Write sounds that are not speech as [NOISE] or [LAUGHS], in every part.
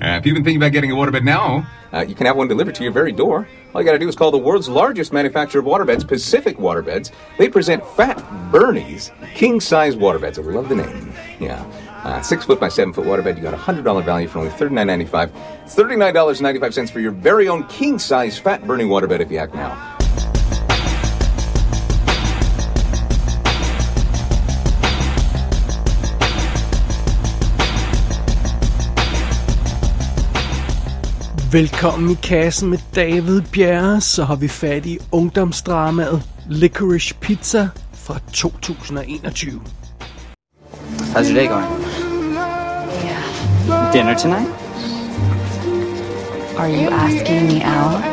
Uh, if you've been thinking about getting a waterbed now, uh, you can have one delivered to your very door. All you got to do is call the world's largest manufacturer of waterbeds, Pacific Waterbeds. They present Fat Bernie's king size waterbeds. I love the name. Yeah. Uh, six foot by seven foot waterbed. You got a hundred dollar value for only thirty nine ninety five. Thirty nine dollars ninety five cents for your very own king size Fat Bernie waterbed if you act now. Velkommen i kassen med David Bjerre, så har vi fat i ungdomsdramaet Licorice Pizza fra 2021. How's your day going? Yeah. Dinner tonight? Are you asking me out?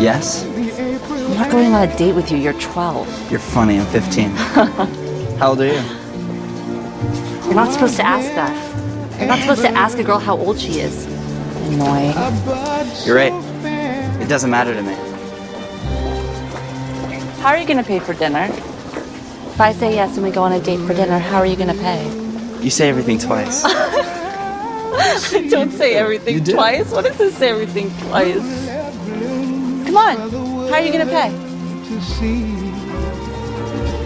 Yes. I'm not going on a date with you. You're 12. You're funny. I'm 15. [LAUGHS] How old are you? You're not supposed to ask that. You're not supposed to ask a girl how old she is. Annoying. You're right. It doesn't matter to me. How are you going to pay for dinner? If I say yes and we go on a date for dinner, how are you going to pay? You say everything twice. [LAUGHS] Don't say everything twice. What is this say everything twice? Come on. How are you going to pay?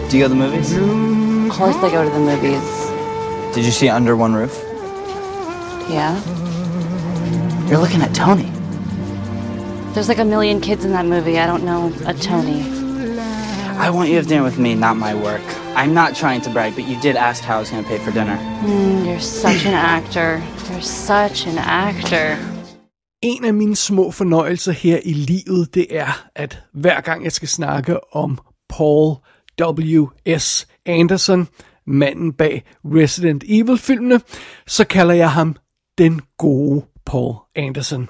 Do you go to the movies? Of course I go to the movies. Did you see Under One Roof? Yeah. You're looking at Tony. There's like a million kids in that movie. I don't know a Tony. I want you to have dinner with me, not my work. I'm not trying to brag, but you did ask how I was going to pay for dinner. Mm, you're such an actor. You're such an actor. En af mine små fornøjelser her i livet, det er, at hver gang jeg skal snakke om Paul W.S. Anderson, manden bag Resident Evil-filmene, så kalder jeg ham den gode Paul Anderson.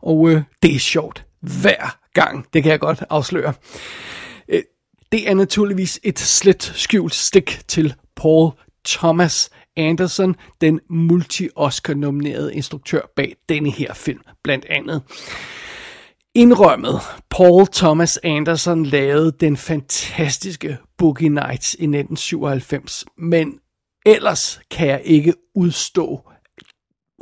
Og øh, det er sjovt hver gang, det kan jeg godt afsløre. Øh, det er naturligvis et slet skjult stik til Paul Thomas Anderson, den multi-Oscar-nominerede instruktør bag denne her film, blandt andet. Indrømmet, Paul Thomas Anderson lavede den fantastiske Boogie Nights i 1997, men ellers kan jeg ikke udstå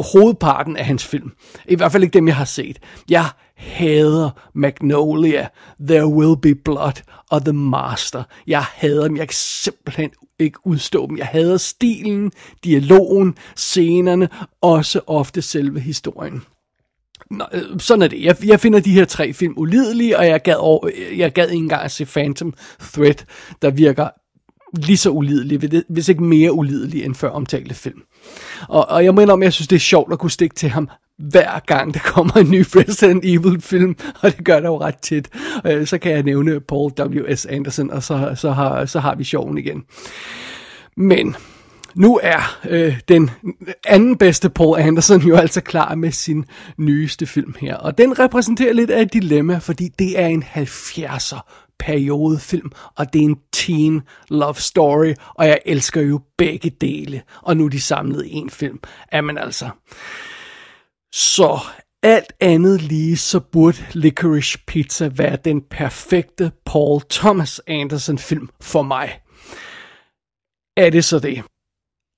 hovedparten af hans film. I hvert fald ikke dem, jeg har set. Jeg hader Magnolia, There Will Be Blood og The Master. Jeg hader dem. Jeg kan simpelthen ikke udstå dem. Jeg hader stilen, dialogen, scenerne, også ofte selve historien. Nå, øh, sådan er det. Jeg, jeg finder de her tre film ulidelige, og jeg gad, over, jeg gad ikke engang at se Phantom Thread, der virker lige så ulidelig, hvis ikke mere ulidelig end før omtalte film. Og, og jeg mener om, jeg synes, det er sjovt at kunne stikke til ham hver gang der kommer en ny [LAUGHS] Resident Evil film, og det gør der jo ret tit. Øh, Så kan jeg nævne Paul W.S. Anderson, og så, så, har, så har vi sjoven igen. Men nu er øh, den anden bedste Paul Anderson jo altså klar med sin nyeste film her. Og den repræsenterer lidt af et dilemma, fordi det er en 70'er periodefilm, og det er en teen love story, og jeg elsker jo begge dele. Og nu er de samlet i en film. Jamen altså. Så alt andet lige, så burde Licorice Pizza være den perfekte Paul Thomas Anderson film for mig. Er det så det?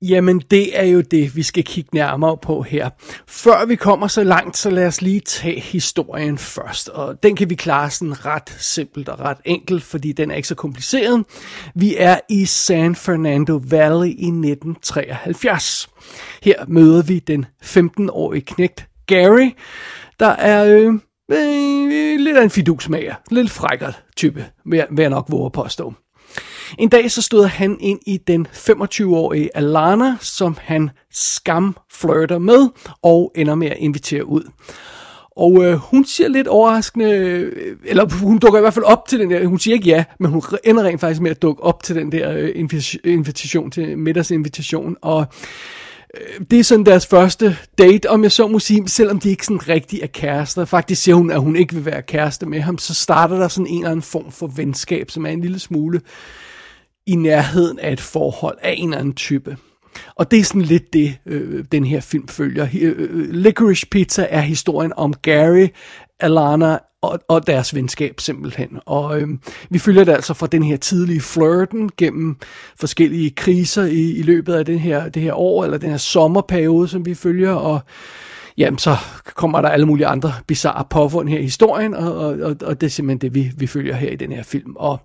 Jamen, det er jo det, vi skal kigge nærmere på her. Før vi kommer så langt, så lad os lige tage historien først. Og den kan vi klare sådan ret simpelt og ret enkelt, fordi den er ikke så kompliceret. Vi er i San Fernando Valley i 1973. Her møder vi den 15-årige knægt Gary, der er øh, øh, lidt af en fidusmager. Lidt frækker type, vil jeg nok våge at påstå. En dag så stod han ind i den 25-årige Alana, som han skamflirter med, og ender med at invitere ud. Og øh, hun siger lidt overraskende, øh, eller hun dukker i hvert fald op til den der, hun siger ikke ja, men hun ender rent faktisk med at dukke op til den der øh, invitation, til middagsinvitation, og øh, det er sådan deres første date, om jeg så må sige, selvom de ikke sådan rigtig er kærester. Faktisk siger hun, at hun ikke vil være kæreste med ham, så starter der sådan en eller anden form for venskab, som er en lille smule i nærheden af et forhold af en eller anden type. Og det er sådan lidt det, øh, den her film følger. Øh, øh, Licorice Pizza er historien om Gary, Alana og, og deres venskab simpelthen. Og øh, vi følger det altså fra den her tidlige flirten gennem forskellige kriser i, i løbet af den her, det her år, eller den her sommerperiode, som vi følger, og jamen så kommer der alle mulige andre bizarre påfund her i historien, og, og, og, det er simpelthen det, vi, vi følger her i den her film. Og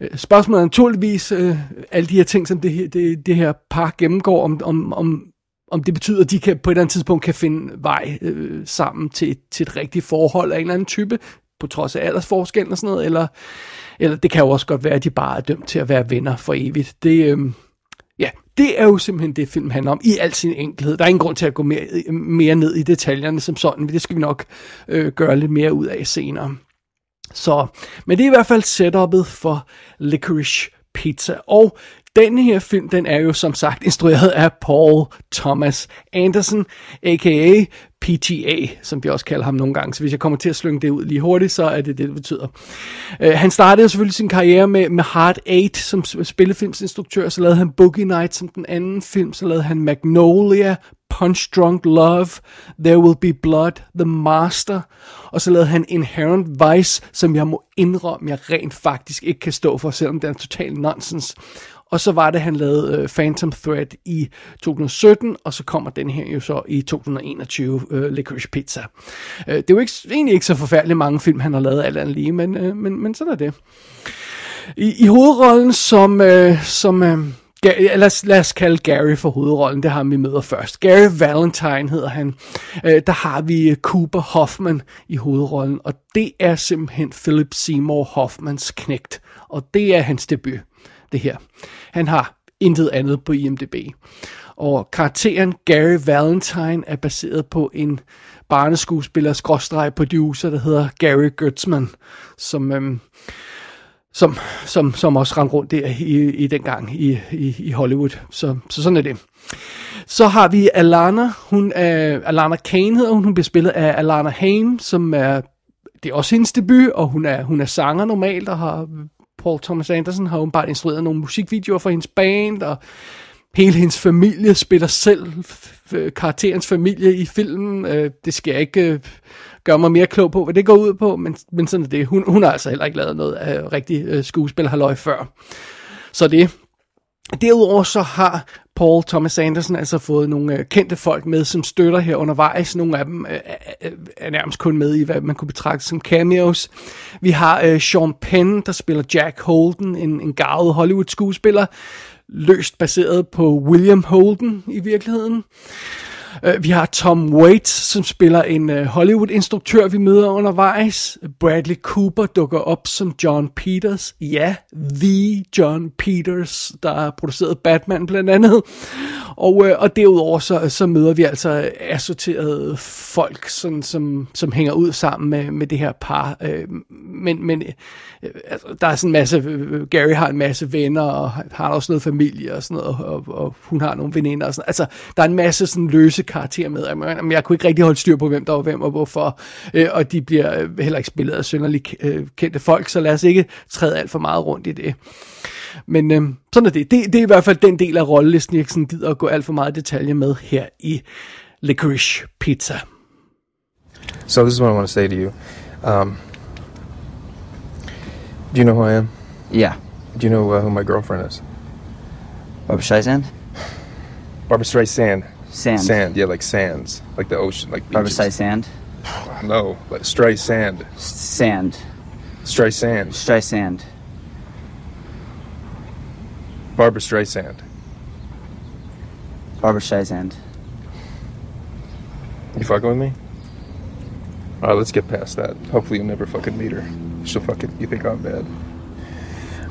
øh, spørgsmålet er naturligvis, øh, alle de her ting, som det her, det, det her par gennemgår, om, om, om, om det betyder, at de kan, på et eller andet tidspunkt kan finde vej øh, sammen til, til et rigtigt forhold af en eller anden type, på trods af aldersforskellen og sådan noget, eller, eller det kan jo også godt være, at de bare er dømt til at være venner for evigt. Det, øh, det er jo simpelthen det, film handler om, i al sin enkelhed. Der er ingen grund til at gå mere, mere ned i detaljerne som sådan, men det skal vi nok øh, gøre lidt mere ud af senere. Så, men det er i hvert fald setupet for Licorice Pizza. Og denne her film, den er jo som sagt instrueret af Paul Thomas Anderson, a.k.a. PTA, som vi også kalder ham nogle gange. Så hvis jeg kommer til at slynge det ud lige hurtigt, så er det det, det betyder. Uh, han startede selvfølgelig sin karriere med, med Hard Eight som spillefilmsinstruktør, så lavede han Boogie Nights som den anden film, så lavede han Magnolia, Punch Drunk Love, There Will Be Blood, The Master, og så lavede han Inherent Vice, som jeg må indrømme, jeg rent faktisk ikke kan stå for, selvom det er total nonsens. Og så var det, han lavede øh, Phantom Thread i 2017, og så kommer den her jo så i 2021, øh, Licorice Pizza. Øh, det er jo ikke, egentlig ikke så forfærdeligt mange film, han har lavet alt andet lige, men, øh, men, men sådan er det. I, i hovedrollen som, øh, som øh, lad, os, lad os kalde Gary for hovedrollen, det har vi møder først. Gary Valentine hedder han. Øh, der har vi øh, Cooper Hoffman i hovedrollen, og det er simpelthen Philip Seymour Hoffmans knægt. Og det er hans debut, det her. Han har intet andet på IMDb. Og karakteren Gary Valentine er baseret på en barneskuespiller skråstreg producer, der hedder Gary Gertzman, som øhm, som, som, som også rendte rundt der i, i den gang i, i, i Hollywood. Så, så sådan er det. Så har vi Alana, hun er, Alana Kane hedder hun, hun bliver spillet af Alana Haim, som er, det er også hendes debut, og hun er, hun er sanger normalt, og har, Paul Thomas Anderson har åbenbart bare instrueret nogle musikvideoer for hendes band, og hele hendes familie spiller selv øh, karakterens familie i filmen. Øh, det skal jeg ikke øh, gøre mig mere klog på, hvad det går ud på, men, men sådan er det. Hun, hun har altså heller ikke lavet noget af rigtig øh, skuespillerhalløj før. Så det. Derudover så har Paul Thomas Anderson altså fået nogle øh, kendte folk med, som støtter her undervejs. Nogle af dem øh, øh, øh, er nærmest kun med i, hvad man kunne betragte som cameos. Vi har øh, Sean Penn, der spiller Jack Holden, en, en gavet Hollywood-skuespiller, løst baseret på William Holden i virkeligheden. Øh, vi har Tom Waits, som spiller en øh, Hollywood-instruktør, vi møder undervejs. Bradley Cooper dukker op som John Peters. Ja, The John Peters, der har produceret Batman blandt andet. Og, øh, og derudover så, så møder vi altså assorterede folk, sådan, som, som hænger ud sammen med, med det her par. Men men altså, der er sådan en masse... Gary har en masse venner, og har også noget familie og sådan noget, og, og, og hun har nogle veninder og sådan Altså, der er en masse sådan løse karakter med. Men jeg kunne ikke rigtig holde styr på, hvem der var hvem og hvorfor. Øh, og de bliver øh, heller ikke spillet af synderligt øh, kendte folk, så lad os ikke træde alt for meget rundt i det. Men øh, sådan er det. det. Det er i hvert fald den del af rollelisten, jeg ikke sådan gider at gå alt for meget detaljer med her i Licorice Pizza. So this is what I want to say to you. Um, do you know who I am? Yeah. Do you know uh, who my girlfriend is? Barbara Streisand? Barbara Streisand. Sand. Sand, yeah, like sands, like the ocean, like Barbara beaches. Streisand? [SIGHS] No, like Streisand. Sand. S- Sand. Stray Streisand. Streisand. Barbara Streisand. Barbara Streisand. You fucking with me? All right, let's get past that. Hopefully, you'll never fucking meet her. She'll fucking you think I'm bad.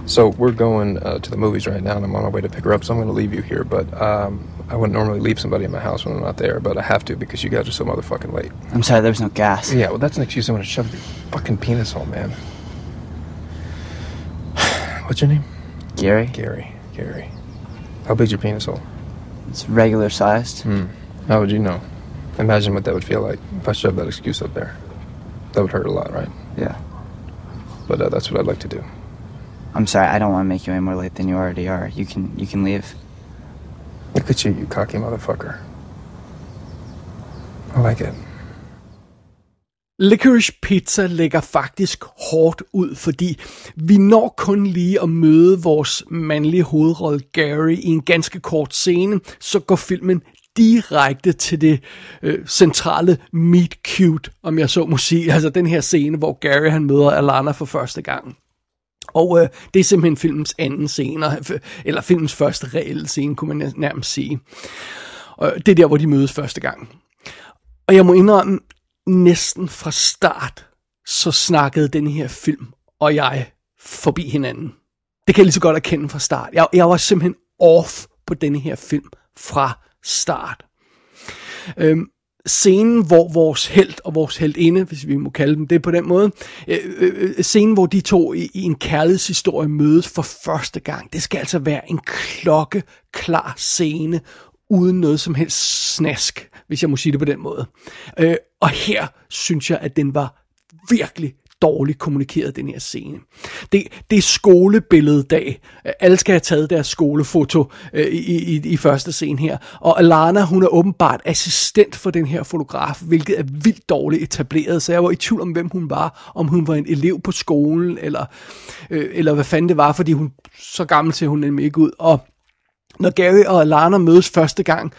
So we're going uh, to the movies right now, and I'm on my way to pick her up. So I'm going to leave you here, but um, I wouldn't normally leave somebody in my house when I'm not there, but I have to because you guys are so motherfucking late. I'm sorry, there was no gas. Yeah, well, that's an excuse I'm going to shove your fucking penis hole, man. [SIGHS] What's your name? Gary? Gary. Gary. How big's your penis hole? It's regular sized. Hmm. How would you know? Imagine what that would feel like if I shoved that excuse up there. That would hurt a lot, right? Yeah. But uh, that's what I'd like to do. I'm sorry, I don't want to make you any more late than you already are. You can you can leave. Look at you, you cocky motherfucker. I like it. Licorice Pizza lægger faktisk hårdt ud, fordi vi når kun lige at møde vores mandlige hovedrolle Gary i en ganske kort scene, så går filmen direkte til det øh, centrale meet cute, om jeg så må sige. Altså den her scene, hvor Gary han møder Alana for første gang. Og øh, det er simpelthen filmens anden scene, øh, eller filmens første reelle scene, kunne man nærmest sige. Og det er der, hvor de mødes første gang. Og jeg må indrømme, næsten fra start, så snakkede den her film og jeg forbi hinanden. Det kan jeg lige så godt erkende fra start. Jeg, jeg var simpelthen off på denne her film fra start. Øhm, scenen, hvor vores held og vores heldinde, hvis vi må kalde dem det på den måde, øh, øh, øh, scenen, hvor de to i, i en kærlighedshistorie mødes for første gang, det skal altså være en klokke klar scene, uden noget som helst snask, hvis jeg må sige det på den måde. Øh, og her synes jeg, at den var virkelig dårligt kommunikeret, den her scene. Det, det er skolebillededag. Alle skal have taget deres skolefoto øh, i, i, i første scene her. Og Alana, hun er åbenbart assistent for den her fotograf, hvilket er vildt dårligt etableret. Så jeg var i tvivl om, hvem hun var. Om hun var en elev på skolen, eller, øh, eller hvad fanden det var, fordi hun så gammel til, hun nemlig ikke ud. Og når Gary og Alana mødes første gang,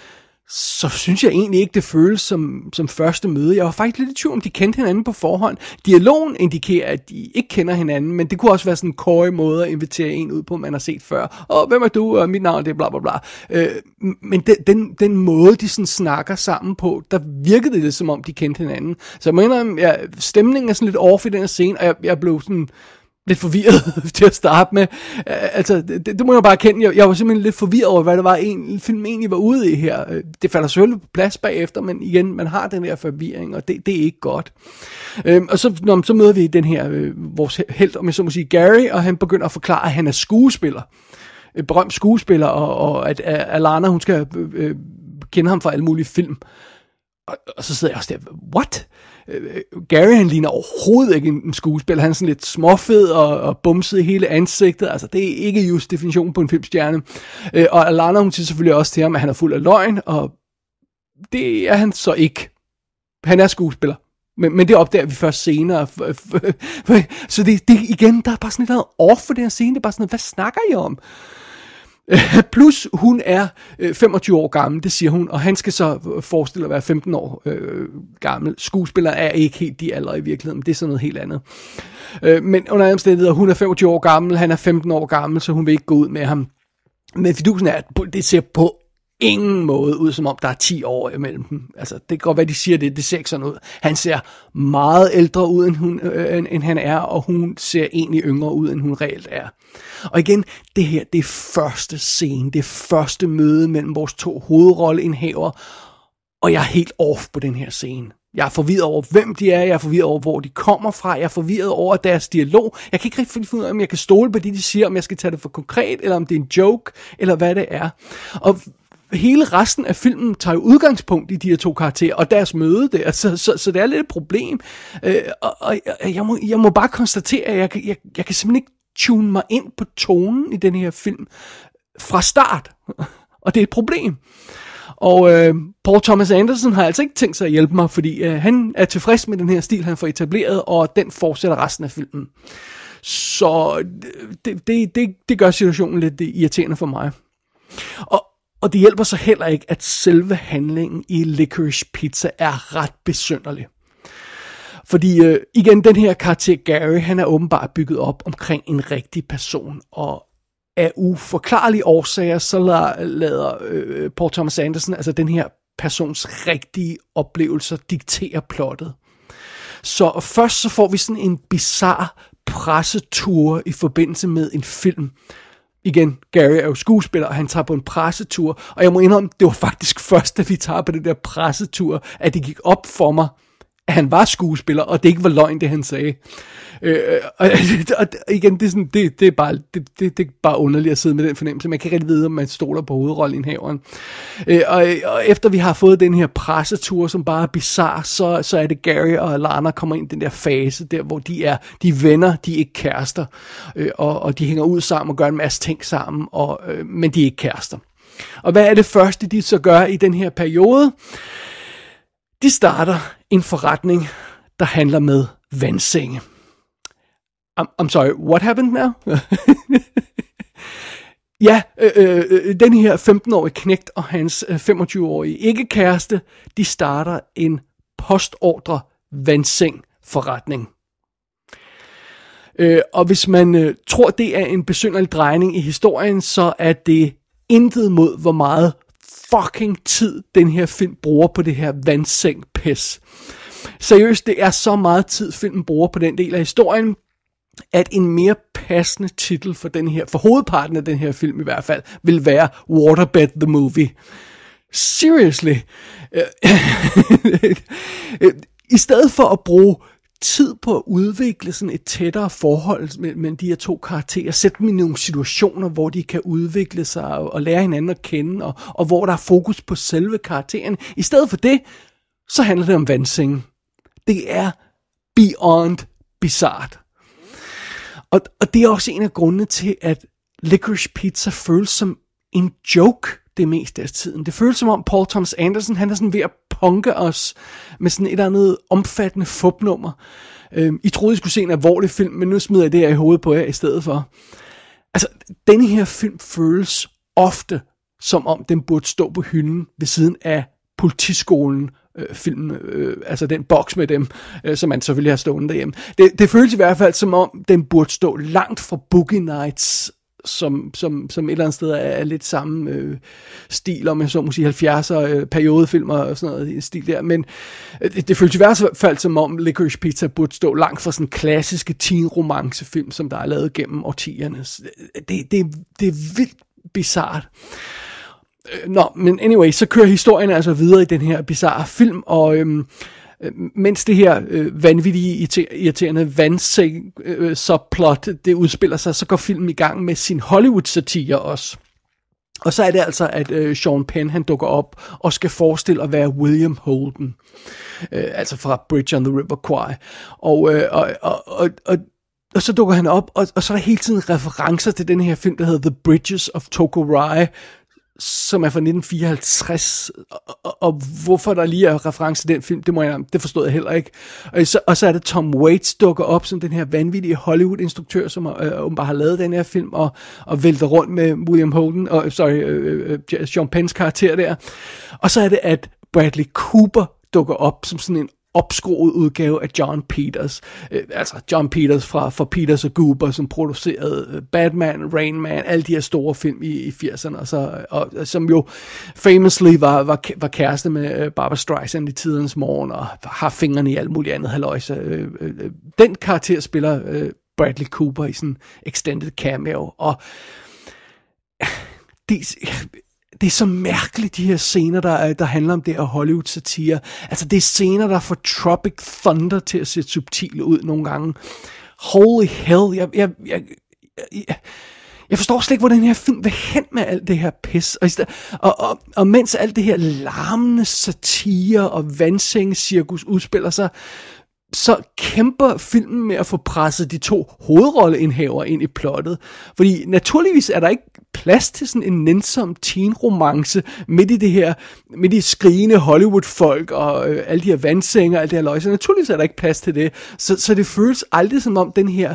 så synes jeg egentlig ikke, det føles som, som første møde. Jeg var faktisk lidt i tvivl, om de kendte hinanden på forhånd. Dialogen indikerer, at de ikke kender hinanden, men det kunne også være sådan en køje måde at invitere en ud på, man har set før. Og hvem er du? Og mit navn det er bla bla bla. Øh, men den, den, den måde, de sådan snakker sammen på, der virkede det som om, de kendte hinanden. Så jeg mener, ja, stemningen er sådan lidt off i den her scene, og jeg, jeg blev sådan lidt forvirret [LAUGHS] til at starte med. Altså, det, det må jeg bare kende. Jeg, jeg var simpelthen lidt forvirret over, hvad det var, en film egentlig var ude i her. Øh, det falder selvfølgelig på plads bagefter, men igen, man har den her forvirring, og det, det er ikke godt. Øhm, og så, når, så møder vi den her, øh, vores held, om jeg så må sige, Gary, og han begynder at forklare, at han er skuespiller. Et berømt skuespiller, og, og at, at Alana, hun skal øh, øh, kende ham fra alle mulige film. Og, og så sidder jeg også der, what? Øh, Gary han ligner overhovedet ikke en skuespiller. Han er sådan lidt småfed og, og bumset i hele ansigtet. Altså, det er ikke just definitionen på en filmstjerne. Øh, og Alana, hun siger selvfølgelig også til ham, at han er fuld af løgn, og det er han så ikke. Han er skuespiller. Men, men det opdager vi først senere. Så det, det igen, der er bare sådan lidt off for den her scene. Det er bare sådan noget, hvad snakker I om? [LAUGHS] Plus hun er øh, 25 år gammel, det siger hun, og han skal så øh, forestille at være 15 år øh, gammel. Skuespiller er ikke helt de aldre i virkeligheden, det er sådan noget helt andet. Øh, men under omstændigheder, hun er 25 år gammel, han er 15 år gammel, så hun vil ikke gå ud med ham. Men fidusen er, at det ser på ingen måde ud, som om der er 10 år imellem dem. Altså, det kan godt være, de siger det, det ser ikke sådan ud. Han ser meget ældre ud, end, hun, øh, end, end han er, og hun ser egentlig yngre ud, end hun reelt er. Og igen, det her, det er første scene, det er første møde mellem vores to hovedrolleindhaver, og jeg er helt off på den her scene. Jeg er forvirret over, hvem de er, jeg er forvirret over, hvor de kommer fra, jeg er forvirret over deres dialog. Jeg kan ikke rigtig finde ud af, om jeg kan stole på det, de siger, om jeg skal tage det for konkret, eller om det er en joke, eller hvad det er. Og hele resten af filmen tager jo udgangspunkt i de her to karakterer og deres møde der, så, så, så det er lidt et problem. Øh, og og jeg, må, jeg må bare konstatere, at jeg, jeg, jeg kan simpelthen ikke tune mig ind på tonen i den her film fra start. [LAUGHS] Og det er et problem. Og øh, Paul Thomas Anderson har altså ikke tænkt sig at hjælpe mig, fordi øh, han er tilfreds med den her stil, han får etableret, og den fortsætter resten af filmen. Så øh, det, det, det, det gør situationen lidt irriterende for mig. Og, og det hjælper så heller ikke, at selve handlingen i Licorice Pizza er ret besynderlig. Fordi øh, igen, den her karakter Gary, han er åbenbart bygget op omkring en rigtig person, og af uforklarlige årsager, så lader, lader øh, Paul Thomas Anderson, altså den her persons rigtige oplevelser, diktere plottet. Så først så får vi sådan en bizarre pressetur i forbindelse med en film, igen, Gary er jo skuespiller, og han tager på en pressetur, og jeg må indrømme, det var faktisk [LAUGHS] først, da vi tager på den der pressetur, at det gik op for mig, at han var skuespiller, og det ikke var løgn, det han sagde. Øh, og, [LAUGHS] og, igen, det er, sådan, det, det, er bare, det, det, det er bare underligt at sidde med den fornemmelse. Man kan ikke rigtig vide, om man stoler på hovedrollen i haveren. Øh, og, og efter vi har fået den her pressetur, som bare er bizarre, så, så er det Gary og Lana kommer ind i den der fase, der hvor de er de venner, de er ikke kærester. Øh, og, og de hænger ud sammen og gør en masse ting sammen, og, øh, men de er ikke kærester. Og hvad er det første, de så gør i den her periode? De starter en forretning, der handler med vandsenge. I'm, I'm sorry, what happened now? [LAUGHS] Ja, øh, øh, den her 15-årige knægt og hans øh, 25-årige ikke-kæreste, de starter en postordre vandseng forretning. Øh, og hvis man øh, tror, det er en besynderlig drejning i historien, så er det intet mod, hvor meget fucking tid den her film bruger på det her vandseng-pis. Seriøst, det er så meget tid, filmen bruger på den del af historien, at en mere passende titel for den her, for hovedparten af den her film i hvert fald, vil være Waterbed the Movie. Seriously. Øh, [LAUGHS] I stedet for at bruge tid på at udvikle sådan et tættere forhold mellem de her to karakterer, sætte dem i nogle situationer, hvor de kan udvikle sig og, og lære hinanden at kende, og, og hvor der er fokus på selve karakteren. I stedet for det, så handler det om vandsingen. Det er beyond bizart. Og, og det er også en af grundene til, at Licorice Pizza føles som en joke det meste af tiden. Det føles som om Paul Thomas Anderson, han er sådan ved at punke os med sådan et eller andet omfattende fupnummer. Øhm, I troede, I skulle se en alvorlig film, men nu smider jeg det her i hovedet på jer i stedet for. Altså, denne her film føles ofte som om den burde stå på hylden ved siden af politiskolen øh, film, øh, altså den boks med dem, øh, som man selvfølgelig har stående derhjemme. Det, det føles i hvert fald som om, den burde stå langt fra Boogie Nights, som, som, som et eller andet sted er, er lidt samme øh, stil, om jeg så må sige 70'er øh, periodefilmer og sådan noget i stil der, men øh, det, det føles i hvert fald som om Licorice Pizza burde stå langt fra sådan klassiske teen romancefilm, som der er lavet gennem årtierne. Øh, det, det, det er vildt bizart. Øh, nå, men anyway, så kører historien altså videre i den her bizarre film, og øhm, øh, Øh, mens det her øh, vanvittige, irriterende vandseng øh, subplot, det udspiller sig, så går filmen i gang med sin Hollywood-satire også. Og så er det altså, at øh, Sean Penn han dukker op og skal forestille at være William Holden. Øh, altså fra Bridge on the River Kwai. Og, øh, og, og, og, og og så dukker han op, og, og så er der hele tiden referencer til den her film, der hedder The Bridges of Tokorai, som er fra 1954, og, og, og hvorfor der lige er reference til den film, det, må jeg, det forstod jeg heller ikke. Og så, og så er det Tom Waits dukker op som den her vanvittige Hollywood-instruktør, som øh, øh, åbenbart har lavet den her film, og, og vælter rundt med William Holden, og sorry, øh, øh, øh Sean Penns karakter der. Og så er det, at Bradley Cooper dukker op som sådan en opskroet udgave af John Peters. Øh, altså John Peters fra, fra Peters og Goober, som producerede øh, Batman, Rain Man, alle de her store film i, i 80'erne, og så, øh, og, øh, som jo famously var, var, var kæreste med Barbara Streisand i tidens morgen, og har fingrene i alt muligt andet halvøjse. Øh, øh, den karakter spiller øh, Bradley Cooper i sådan extended cameo, og det, det er så mærkeligt, de her scener, der, der handler om det her Hollywood-satire. Altså, det er scener, der får Tropic Thunder til at se subtile ud nogle gange. Holy hell, jeg, jeg, jeg, jeg, jeg forstår slet ikke, hvor den her film vil hen med alt det her pis. Og, og, og, og mens alt det her larmende satire og vandsengscirkus udspiller sig, så kæmper filmen med at få presset de to hovedrolleindhaver ind i plottet. Fordi naturligvis er der ikke plads til sådan en nænsom teen-romance midt i det her, midt i skrigende Hollywood-folk og øh, alle de her vandsenger og alt det her løg. Så naturligvis er der ikke plads til det. Så, så det føles aldrig som om den her,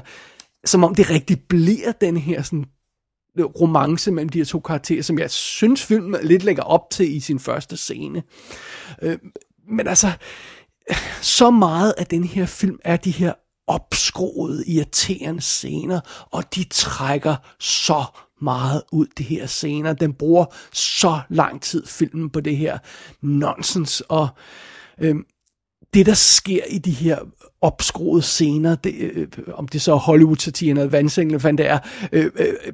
som om det rigtig bliver den her sådan øh, romance mellem de her to karakterer, som jeg synes filmen lidt lægger op til i sin første scene. Øh, men altså, så meget af den her film er de her opskroede, irriterende scener, og de trækker så meget ud, de her scener. Den bruger så lang tid, filmen, på det her nonsens, og øhm, det, der sker i de her opskruede scener, det, øh, om det så er Hollywood-satiren eller vandsengen, hvad det er, øh, øh, øh,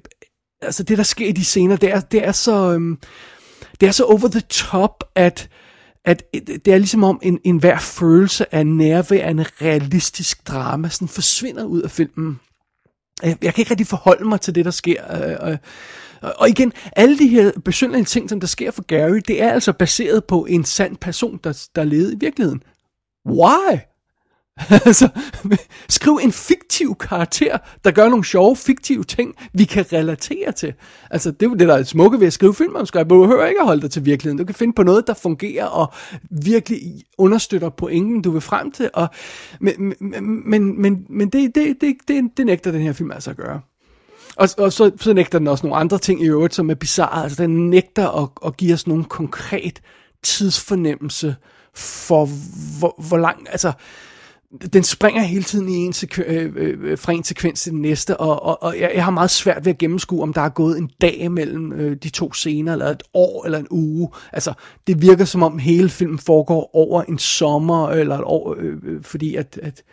altså det, der sker i de scener, det er, det er så... Øh, det er så over the top, at at øh, det er ligesom om en, en hver følelse af nærværende realistisk drama sådan forsvinder ud af filmen. Jeg, jeg kan ikke rigtig forholde mig til det, der sker. Øh, øh, øh, og igen, alle de her besynderlige ting, som der sker for Gary, det er altså baseret på en sand person, der, der levede i virkeligheden. Why? [LAUGHS] altså, skriv en fiktiv karakter, der gør nogle sjove, fiktive ting, vi kan relatere til. Altså, det er jo det, der er smukke ved at skrive filmmanuskript. Du behøver ikke at holde dig til virkeligheden. Du kan finde på noget, der fungerer og virkelig understøtter pointen, du vil frem til. Og, men men, men, men det, det, det, det, det nægter den her film altså at gøre. Og, og så, så nægter den også nogle andre ting i øvrigt, som er bizarre. Altså, den nægter at, at give os nogen konkret tidsfornemmelse for, hvor, hvor lang... Altså, den springer hele tiden i en sekve, øh, øh, øh, fra en sekvens til den næste, og, og, og jeg, jeg har meget svært ved at gennemskue, om der er gået en dag mellem øh, de to scener, eller et år, eller en uge. Altså, det virker som om hele filmen foregår over en sommer, eller et år, øh, øh fordi at, at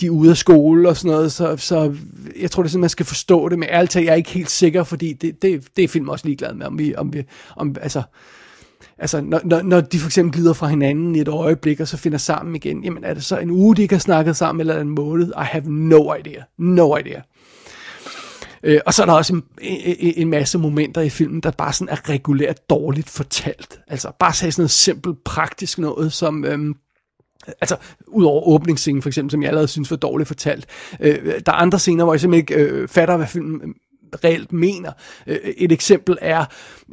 de er ude af skole og sådan noget, så, så jeg tror, det er sådan, man skal forstå det, men ærligt jeg er ikke helt sikker, fordi det, det, det er film også ligeglad med, om vi, om vi om, altså, Altså, når, når, når de for eksempel glider fra hinanden i et øjeblik, og så finder sammen igen, jamen er det så en uge, de ikke har snakket sammen, eller en måned? I have no idea. No idea. Øh, og så er der også en, en, en masse momenter i filmen, der bare sådan er regulært dårligt fortalt. Altså bare sige sådan noget simpelt, praktisk noget, som... Øhm, Altså, udover åbningsscenen for eksempel, som jeg allerede synes var dårligt fortalt. Øh, der er andre scener, hvor jeg simpelthen ikke øh, fatter, hvad filmen reelt mener. Øh, et eksempel er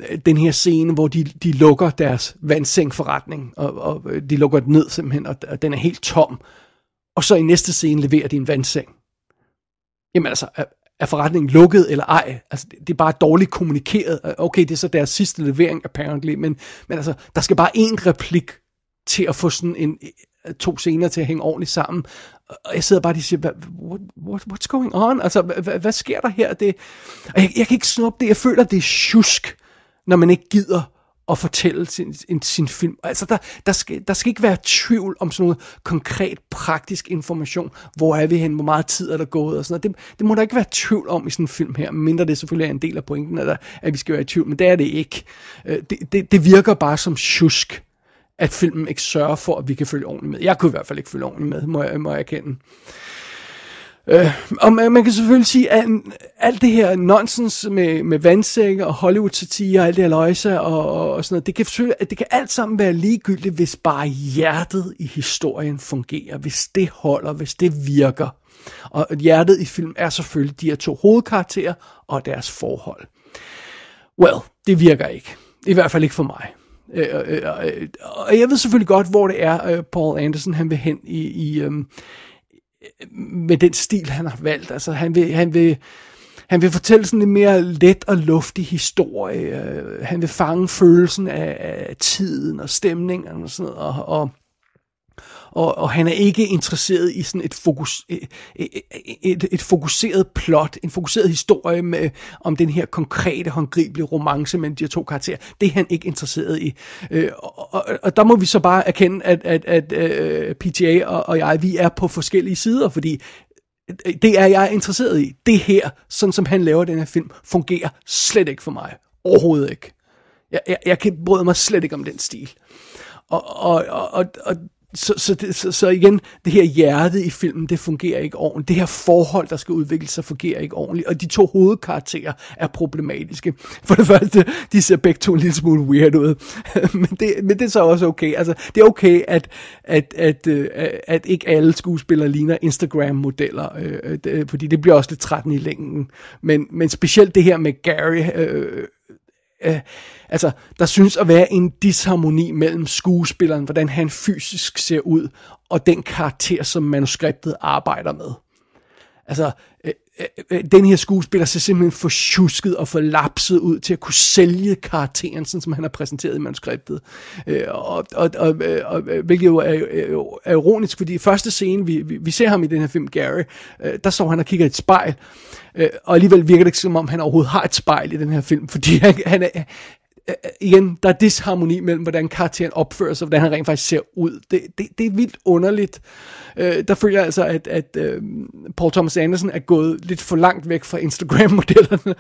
øh, den her scene, hvor de, de lukker deres vandsengforretning, og, og øh, de lukker den ned simpelthen, og, og den er helt tom. Og så i næste scene leverer de en vandseng. Jamen altså, er, er forretningen lukket eller ej? Altså, det er bare dårligt kommunikeret. Okay, det er så deres sidste levering, apparently, men, men altså, der skal bare en replik til at få sådan en, to scener til at hænge ordentligt sammen. Og jeg sidder bare og siger, what, what, what's going on? Altså, hvad, hvad sker der her? Det, og jeg, jeg kan ikke snuppe det. Jeg føler, det er tjusk, når man ikke gider at fortælle sin, sin, sin film. Altså, der, der, skal, der skal ikke være tvivl om sådan noget konkret, praktisk information. Hvor er vi hen? Hvor meget tid er der gået? Og sådan noget. Det, det må der ikke være tvivl om i sådan en film her, mindre det selvfølgelig er en del af pointen, at, der, at vi skal være i tvivl, men det er det ikke. Øh, det, det, det virker bare som tjusk at filmen ikke sørger for, at vi kan følge ordentligt med. Jeg kunne i hvert fald ikke følge ordentligt med, må jeg, må jeg erkende. Øh, og man, man kan selvfølgelig sige, at alt det her nonsens med, med vandsække og Hollywood-satire og alt det her løjse og, og, og sådan noget, det kan, selvfølgelig, det kan alt sammen være ligegyldigt, hvis bare hjertet i historien fungerer, hvis det holder, hvis det virker. Og hjertet i film er selvfølgelig de her to hovedkarakterer og deres forhold. Well, det virker ikke. I hvert fald ikke for mig. Øh, øh, øh, øh, og jeg ved selvfølgelig godt, hvor det er, øh, Paul Anderson han vil hen i, i øh, med den stil, han har valgt. Altså, han vil, han vil, han vil fortælle sådan en mere let og luftig historie. Øh, han vil fange følelsen af, af tiden og stemningen og sådan noget. Og, og og, og han er ikke interesseret i sådan et, fokus, et, et, et fokuseret plot, en fokuseret historie med, om den her konkrete, håndgribelige romance mellem de her to karakterer. Det er han ikke interesseret i. Øh, og, og, og der må vi så bare erkende, at, at, at uh, PTA og, og jeg, vi er på forskellige sider, fordi det er jeg interesseret i. Det her, sådan som han laver den her film, fungerer slet ikke for mig. Overhovedet ikke. Jeg, jeg, jeg kan bryde mig slet ikke om den stil. Og, og, og, og så, så, det, så, så igen, det her hjerte i filmen, det fungerer ikke ordentligt. Det her forhold, der skal udvikle sig, fungerer ikke ordentligt. Og de to hovedkarakterer er problematiske. For det første, de ser begge to en lille smule weird ud. [LAUGHS] men, det, men det er så også okay. Altså, det er okay, at, at, at, at, øh, at ikke alle skuespillere ligner Instagram-modeller. Øh, det, fordi det bliver også lidt trættende i længden. Men, men specielt det her med Gary... Øh, øh, altså, der synes at være en disharmoni mellem skuespilleren, hvordan han fysisk ser ud, og den karakter, som manuskriptet arbejder med. Altså, Øh, øh, den her skuespiller ser simpelthen for tjusket og for lapset ud til at kunne sælge karakteren, sådan som han har præsenteret i manuskriptet. Øh, og, og, og, og, hvilket jo er, er, er ironisk, fordi i første scene, vi, vi, vi ser ham i den her film, Gary, øh, der står han og kigger i et spejl, øh, og alligevel virker det ikke som om, han overhovedet har et spejl i den her film, fordi han, han er, Øh, øh, igen, der er disharmoni mellem, hvordan karakteren opfører sig, og hvordan han rent faktisk ser ud. Det, det, det er vildt underligt. Øh, der føler jeg altså, at, at øh, Paul Thomas Anderson er gået lidt for langt væk fra Instagram-modellerne.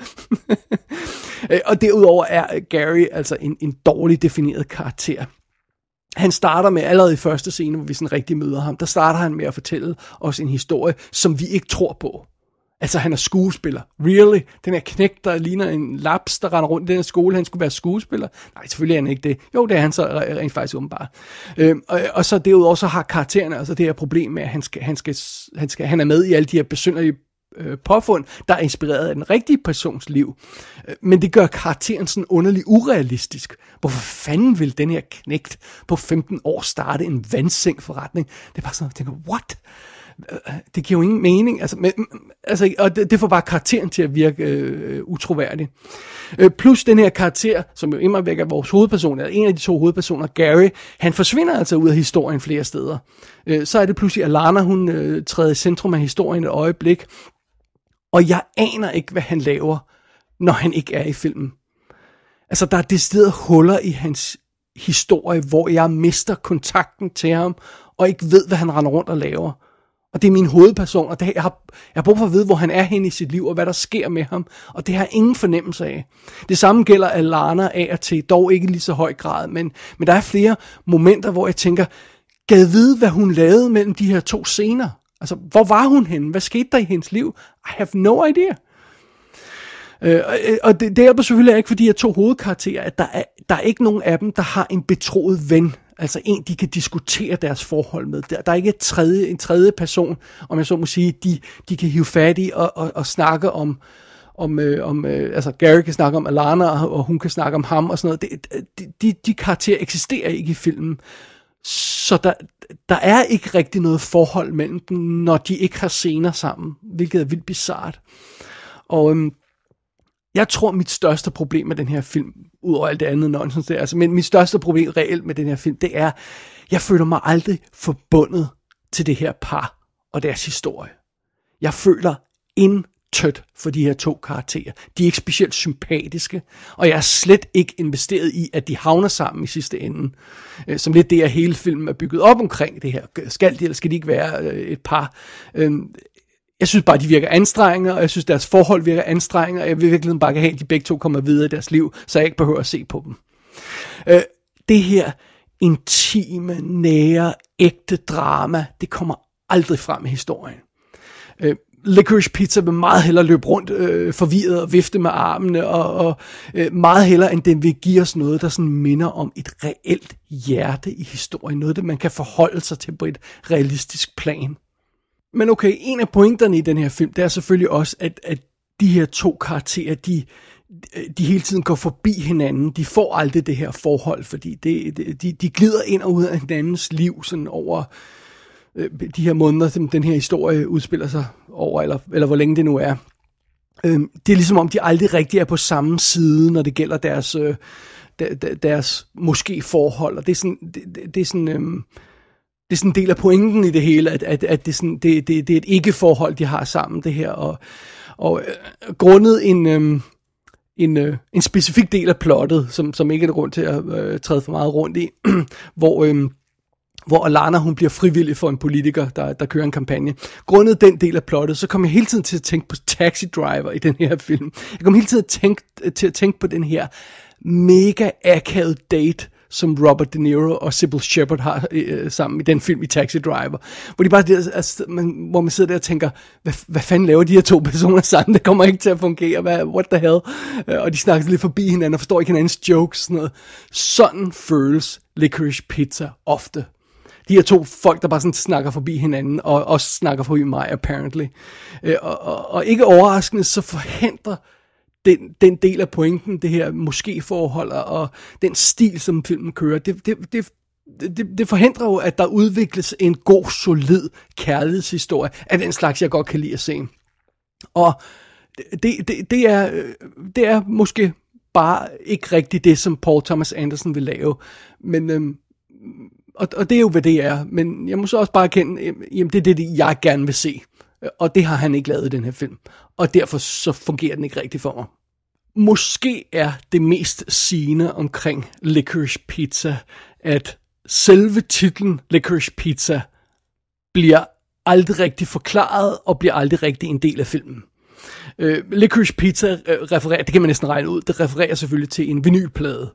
[LAUGHS] øh, og derudover er Gary altså en, en dårligt defineret karakter. Han starter med, allerede i første scene, hvor vi sådan rigtig møder ham, der starter han med at fortælle os en historie, som vi ikke tror på. Altså, han er skuespiller. Really? Den her knæk, der ligner en laps, der render rundt i den her skole, han skulle være skuespiller? Nej, selvfølgelig er han ikke det. Jo, det er han så rent faktisk åbenbart. Øhm, og, og så derudover så har karaktererne altså det her problem med, at han, skal, han, skal, han, skal, han er med i alle de her besynderlige øh, påfund, der er inspireret af den rigtige persons liv. Øh, men det gør karakteren sådan underligt urealistisk. Hvorfor fanden vil den her knægt på 15 år starte en vandsengforretning? Det er bare sådan, at jeg tænker, what? Øh, det giver jo ingen mening. Altså, men, mm, altså, og det, det får bare karakteren til at virke øh, utroværdig. Øh, plus den her karakter, som jo immer væk er vores hovedperson, eller en af de to hovedpersoner, Gary, han forsvinder altså ud af historien flere steder. Øh, så er det pludselig Alana, hun øh, træder i centrum af historien et øjeblik, og jeg aner ikke, hvad han laver, når han ikke er i filmen. Altså, der er decideret huller i hans historie, hvor jeg mister kontakten til ham, og ikke ved, hvad han render rundt og laver. Og det er min hovedperson, og det, jeg, har, jeg har brug for at vide, hvor han er henne i sit liv, og hvad der sker med ham. Og det har jeg ingen fornemmelse af. Det samme gælder Alana af og til, dog ikke lige så høj grad, men, men der er flere momenter, hvor jeg tænker, gad vide, hvad hun lavede mellem de her to scener. Altså, hvor var hun henne? Hvad skete der i hendes liv? I have no idea. Øh, og det, det er selvfølgelig ikke fordi jeg to hovedkarakterer, at der er, der er ikke nogen af dem, der har en betroet ven. Altså en, de kan diskutere deres forhold med. Der, der er ikke et tredje, en tredje person, om jeg så må sige, de, de kan hive fat i og, og, og snakke om, om, øh, om øh, altså Gary kan snakke om Alana, og, hun kan snakke om ham og sådan noget. Det, de, de, de karakterer eksisterer ikke i filmen. Så der, der er ikke rigtig noget forhold mellem dem, når de ikke har scener sammen, hvilket er vildt bizart. Og øhm, jeg tror, mit største problem med den her film, udover alt det andet nonsens der, altså, men mit største problem reelt med den her film, det er, jeg føler mig aldrig forbundet til det her par og deres historie. Jeg føler intet for de her to karakterer. De er ikke specielt sympatiske, og jeg er slet ikke investeret i, at de havner sammen i sidste ende. Øh, som lidt det, at hele filmen er bygget op omkring det her. Skal de eller skal de ikke være øh, et par? Øh, jeg synes bare, de virker anstrengende, og jeg synes, deres forhold virker anstrengende, og jeg vil virkelig bare have, at de begge to kommer videre i deres liv, så jeg ikke behøver at se på dem. Øh, det her intime, nære, ægte drama, det kommer aldrig frem i historien. Øh, Licorice Pizza vil meget hellere løbe rundt øh, forvirret og vifte med armene, og, og øh, meget hellere end den vil give os noget, der sådan minder om et reelt hjerte i historien. Noget, der man kan forholde sig til på et realistisk plan. Men okay, en af pointerne i den her film, det er selvfølgelig også, at, at de her to karakterer, de, de hele tiden går forbi hinanden. De får aldrig det her forhold, fordi det, de, de glider ind og ud af hinandens liv sådan over øh, de her måneder, som den her historie udspiller sig over, eller, eller hvor længe det nu er. Øh, det er ligesom om, de aldrig rigtig er på samme side, når det gælder deres, øh, deres måske forhold, og det er sådan, det, det er sådan øh, det er sådan en del af pointen i det hele, at, at, at det, sådan, det, det, det er et ikke-forhold, de har sammen, det her. Og, og øh, grundet en, øh, en, øh, en specifik del af plottet, som, som ikke er grund til at øh, træde for meget rundt i, [CLEARS THROAT] hvor... Øh, hvor Alana hun bliver frivillig for en politiker, der, der kører en kampagne. Grundet den del af plottet, så kommer jeg hele tiden til at tænke på Taxi Driver i den her film. Jeg kommer hele tiden til at tænke, til at tænke på den her mega akavet date, som Robert De Niro og Sybil Shepard har øh, øh, sammen i den film i Taxi Driver. Hvor, de bare, altså, man, hvor man sidder der og tænker, hvad, hvad fanden laver de her to personer sammen? Det kommer ikke til at fungere. Hvad, what the hell? Øh, og de snakker lidt forbi hinanden og forstår ikke hinandens jokes. Sådan, noget. sådan føles Licorice Pizza ofte de her to folk, der bare sådan snakker forbi hinanden, og også snakker forbi mig, apparently. Øh, og, og, og ikke overraskende, så forhindrer den, den del af pointen, det her måske forhold og den stil, som filmen kører, det, det, det, det, det forhindrer jo, at der udvikles en god, solid kærlighedshistorie af den slags, jeg godt kan lide at se. Og det, det, det, er, øh, det er måske bare ikke rigtigt det, som Paul Thomas Anderson vil lave. Men, øhm, og, og det er jo, hvad det er. Men jeg må så også bare erkende, øhm, jamen det er det, jeg gerne vil se. Og det har han ikke lavet i den her film. Og derfor så fungerer den ikke rigtigt for mig. Måske er det mest sigende omkring Licorice Pizza, at selve titlen Licorice Pizza bliver aldrig rigtig forklaret og bliver aldrig rigtig en del af filmen. Øh, Licorice Pizza øh, refererer, det kan man næsten regne ud, det refererer selvfølgelig til en vinylplade.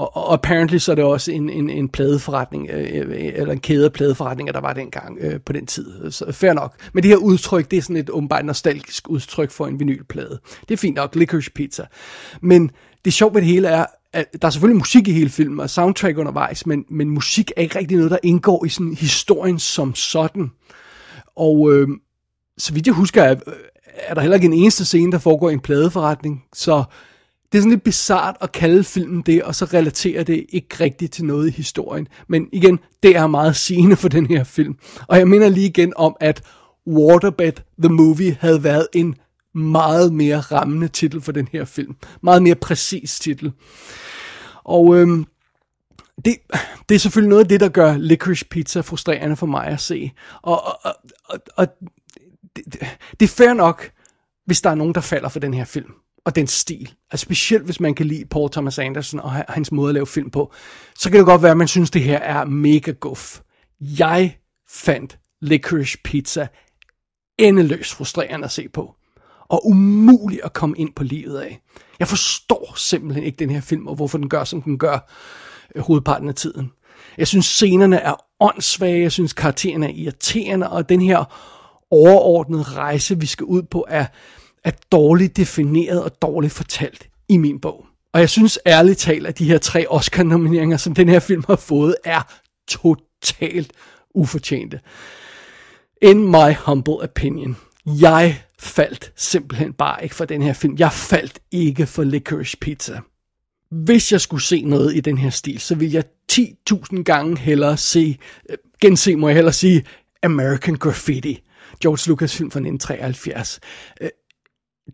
Og, og apparently så er det også en, en, en pladeforretning, øh, øh, eller en kæde af pladeforretninger, der var dengang øh, på den tid. Så fair nok. Men det her udtryk, det er sådan et åbenbart nostalgisk udtryk for en vinylplade. Det er fint nok, licorice pizza. Men det sjove ved det hele er, at der er selvfølgelig musik i hele filmen, og soundtrack undervejs, men, men musik er ikke rigtig noget, der indgår i sådan historien som sådan. Og øh, så vidt jeg husker, er, er der heller ikke en eneste scene, der foregår i en pladeforretning, så det er sådan lidt bizart at kalde filmen det, og så relaterer det ikke rigtigt til noget i historien. Men igen, det er meget sigende for den her film. Og jeg minder lige igen om, at Waterbed The Movie havde været en meget mere rammende titel for den her film. Meget mere præcis titel. Og øhm, det, det er selvfølgelig noget af det, der gør Licorice Pizza frustrerende for mig at se. Og, og, og, og det, det er fair nok, hvis der er nogen, der falder for den her film og den stil. Altså specielt hvis man kan lide Paul Thomas Anderson og hans måde at lave film på, så kan det godt være, at man synes, det her er mega guf. Jeg fandt Licorice Pizza endeløst frustrerende at se på. Og umuligt at komme ind på livet af. Jeg forstår simpelthen ikke den her film, og hvorfor den gør, som den gør øh, hovedparten af tiden. Jeg synes, scenerne er åndssvage, jeg synes, karaktererne er irriterende, og den her overordnede rejse, vi skal ud på, er, er dårligt defineret og dårligt fortalt i min bog. Og jeg synes ærligt talt, at de her tre Oscar-nomineringer, som den her film har fået, er totalt ufortjente. In my humble opinion. Jeg faldt simpelthen bare ikke for den her film. Jeg faldt ikke for Licorice Pizza. Hvis jeg skulle se noget i den her stil, så ville jeg 10.000 gange hellere se, øh, gense må jeg hellere sige, American Graffiti. George Lucas film fra 1973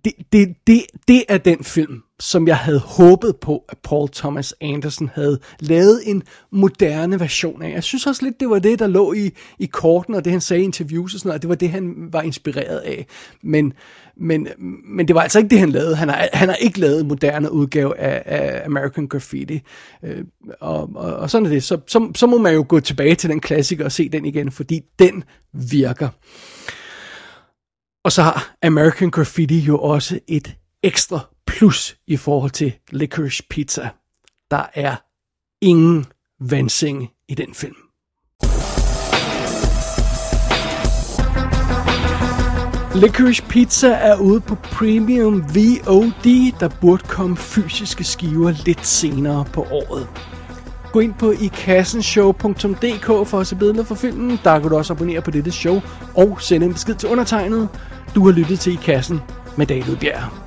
det, det, det, det er den film, som jeg havde håbet på, at Paul Thomas Anderson havde lavet en moderne version af. Jeg synes også lidt, det var det, der lå i, i korten, og det han sagde i interviews og sådan noget, det var det, han var inspireret af. Men, men, men det var altså ikke det, han lavede. Han har, han har ikke lavet en moderne udgave af, af American Graffiti. Øh, og, og, og sådan er det. Så, så, så må man jo gå tilbage til den klassiker og se den igen, fordi den virker. Og så har American Graffiti jo også et ekstra plus i forhold til Licorice Pizza. Der er ingen vandsing i den film. Licorice Pizza er ude på Premium VOD, der burde komme fysiske skiver lidt senere på året. Gå ind på ikassenshow.dk for at se billeder for filmen. Der kan du også abonnere på dette show og sende en besked til undertegnet. Du har lyttet til I Kassen med David Bjerg.